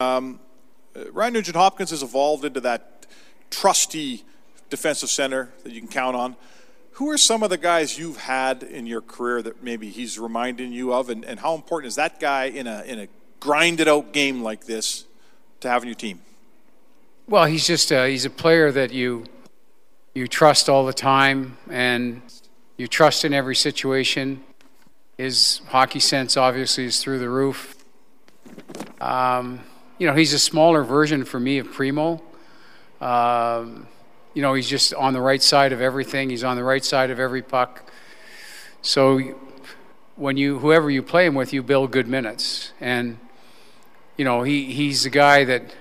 Um, Ryan Nugent Hopkins has evolved into that trusty defensive center that you can count on. Who are some of the guys you've had in your career that maybe he's reminding you of, and, and how important is that guy in a in a grinded out game like this to have in your team? Well, he's just a, he's a player that you you trust all the time, and you trust in every situation. His hockey sense obviously is through the roof. Um, you know, he's a smaller version for me of Primo. Um, you know, he's just on the right side of everything. He's on the right side of every puck. So when you whoever you play him with, you build good minutes. And you know, he, he's the guy that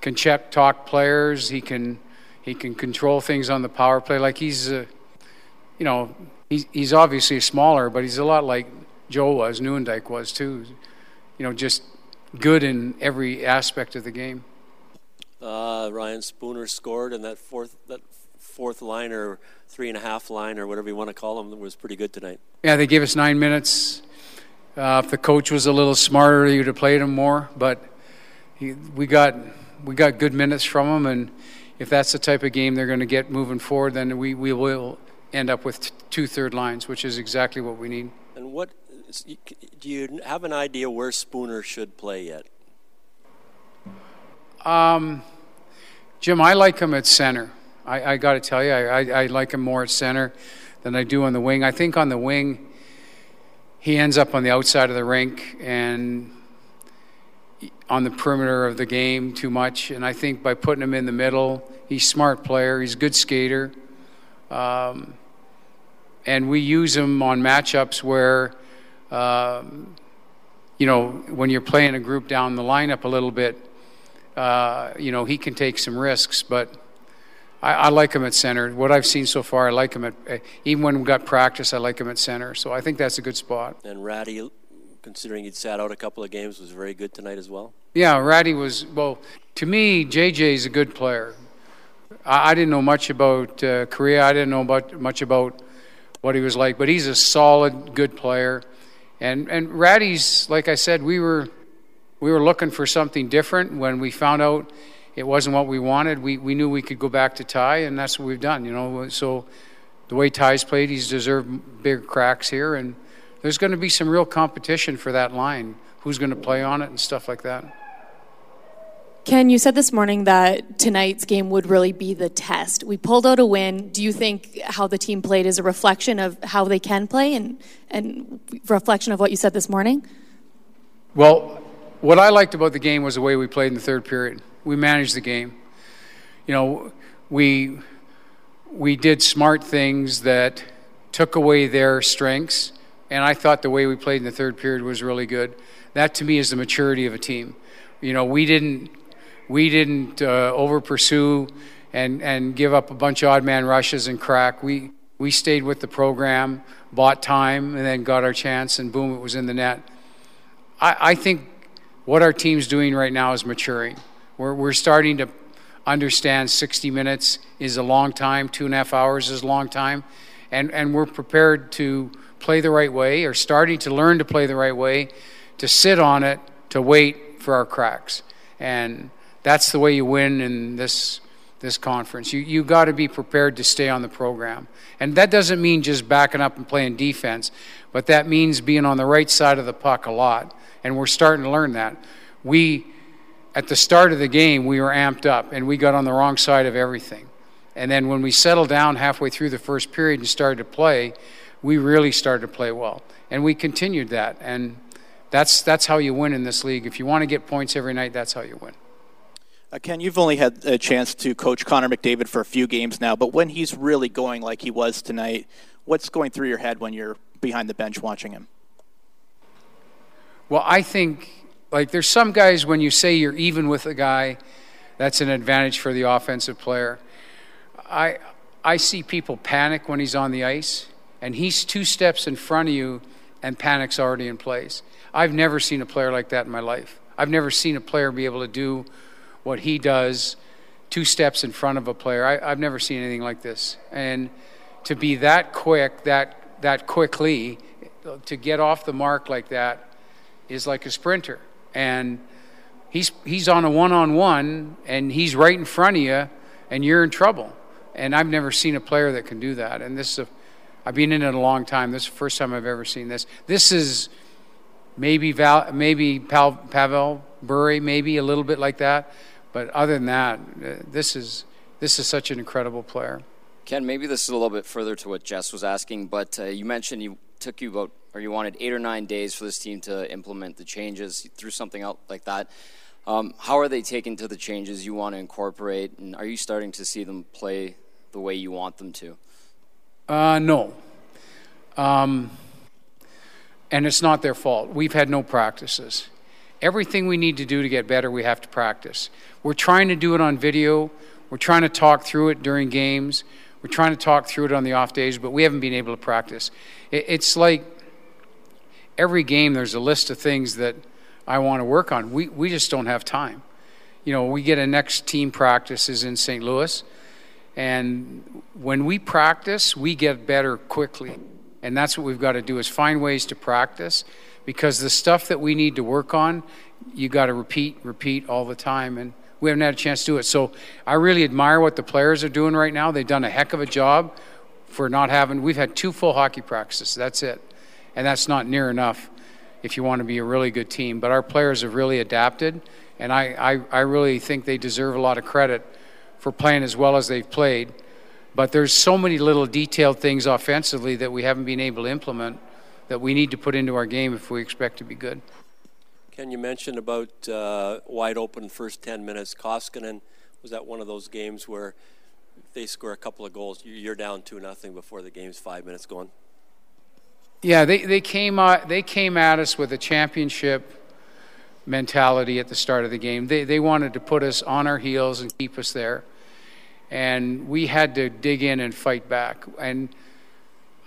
can check talk players. He can he can control things on the power play. Like he's a, you know, he's he's obviously smaller, but he's a lot like Joe was, Nieuwendyk was too. You know, just good in every aspect of the game. Uh, Ryan Spooner scored, and that fourth that fourth line or three and a half line or whatever you want to call them was pretty good tonight. Yeah, they gave us nine minutes. Uh, if the coach was a little smarter, he would have played him more. But he, we got we got good minutes from him, and if that's the type of game they're going to get moving forward, then we, we will end up with two third lines, which is exactly what we need. And what do you have an idea where Spooner should play yet? Um, Jim, I like him at center. I, I got to tell you, I, I, I, like him more at center than I do on the wing. I think on the wing, he ends up on the outside of the rink and on the perimeter of the game too much. And I think by putting him in the middle, he's smart player, he's a good skater. Um, and we use him on matchups where, um, you know, when you're playing a group down the lineup a little bit, uh, you know, he can take some risks, but I, I, like him at center. What I've seen so far, I like him at, uh, even when we got practice, I like him at center. So I think that's a good spot. And Rattie, considering he'd sat out a couple of games, was very good tonight as well? Yeah, Rattie was, well, to me, JJ is a good player. I, I didn't know much about uh, Korea, I didn't know about, much about what he was like, but he's a solid, good player. And, and Rattie's, like I said, we were we were looking for something different. When we found out it wasn't what we wanted, we, we knew we could go back to Ty, and that's what we've done. You know, so the way Ty's played, he's deserved big cracks here, and there's going to be some real competition for that line. Who's going to play on it and stuff like that. Ken, you said this morning that tonight's game would really be the test. We pulled out a win. Do you think how the team played is a reflection of how they can play and, and reflection of what you said this morning? Well, what I liked about the game was the way we played in the third period. We managed the game. You know, we we did smart things that took away their strengths, and I thought the way we played in the third period was really good. That to me is the maturity of a team. You know, we didn't we didn't uh, over pursue and and give up a bunch of odd man rushes and crack. We we stayed with the program, bought time, and then got our chance, and boom, it was in the net. I, I think what our team's doing right now is maturing. We're, we're starting to understand 60 minutes is a long time, two and a half hours is a long time, and, and we're prepared to play the right way or starting to learn to play the right way, to sit on it, to wait for our cracks. And that's the way you win in this this conference. You you got to be prepared to stay on the program. And that doesn't mean just backing up and playing defense, but that means being on the right side of the puck a lot and we're starting to learn that. We, at the start of the game, we were amped up and we got on the wrong side of everything. And then when we settled down halfway through the first period and started to play, we really started to play well. And we continued that. And that's, that's how you win in this league. If you want to get points every night, that's how you win. Uh, Ken, you've only had a chance to coach Connor McDavid for a few games now, but when he's really going like he was tonight, what's going through your head when you're behind the bench watching him? Well, I think like there's some guys when you say you're even with a guy, that's an advantage for the offensive player. I I see people panic when he's on the ice, and he's two steps in front of you, and panic's already in place. I've never seen a player like that in my life. I've never seen a player be able to do what he does two steps in front of a player. I, have never seen anything like this. And to be that quick, that that quickly, to get off the mark like that, is like a sprinter. And he's he's on a one-on-one, and he's right in front of you, and you're in trouble. And I've never seen a player that can do that. And this is a, I've been in it a long time. This is the first time I've ever seen this. This is maybe Val, maybe Pavel Bure, maybe a little bit like that. But other than that, uh, this is this is such an incredible player. Ken, maybe this is a little bit further to what Jess was asking, but uh, you mentioned you took you about or you wanted eight or nine days for this team to implement the changes. You threw something out like that. Um, how are they taking to the changes you want to incorporate, and are you starting to see them play the way you want them to? Uh, no. Um, and it's not their fault. We've had no practices. Everything we need to do to get better, we have to practice. We're trying to do it on video. We're trying to talk through it during games. We're trying to talk through it on the off days, but we haven't been able to practice. It's like every game, there's a list of things that I want to work on. We, we just don't have time. You know, we get a next team practices in St. Louis, and when we practice, we get better quickly. And that's what we've got to do is find ways to practice because the stuff that we need to work on, you got to repeat, repeat all the time, and we haven't had a chance to do it. So I really admire what the players are doing right now. They've done a heck of a job for not having. We've had two full hockey practices. That's it, and that's not near enough if you want to be a really good team. But our players have really adapted, and I, I, I really think they deserve a lot of credit for playing as well as they've played. But there's so many little detailed things offensively that we haven't been able to implement that we need to put into our game if we expect to be good. Ken, you mentioned about uh, wide open first 10 minutes. Koskinen was that one of those games where they score a couple of goals, you're down 2 nothing before the game's five minutes gone? Yeah, they, they, came, uh, they came at us with a championship mentality at the start of the game. They, they wanted to put us on our heels and keep us there. And we had to dig in and fight back. And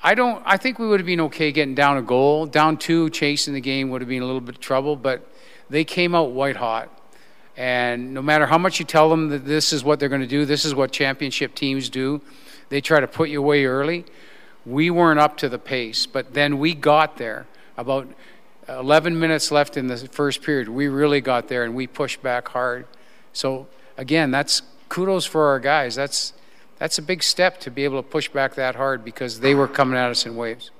I don't. I think we would have been okay getting down a goal, down two, chasing the game would have been a little bit of trouble. But they came out white hot, and no matter how much you tell them that this is what they're going to do, this is what championship teams do, they try to put you away early. We weren't up to the pace, but then we got there. About 11 minutes left in the first period, we really got there and we pushed back hard. So again, that's kudos for our guys. That's that's a big step to be able to push back that hard because they were coming at us in waves.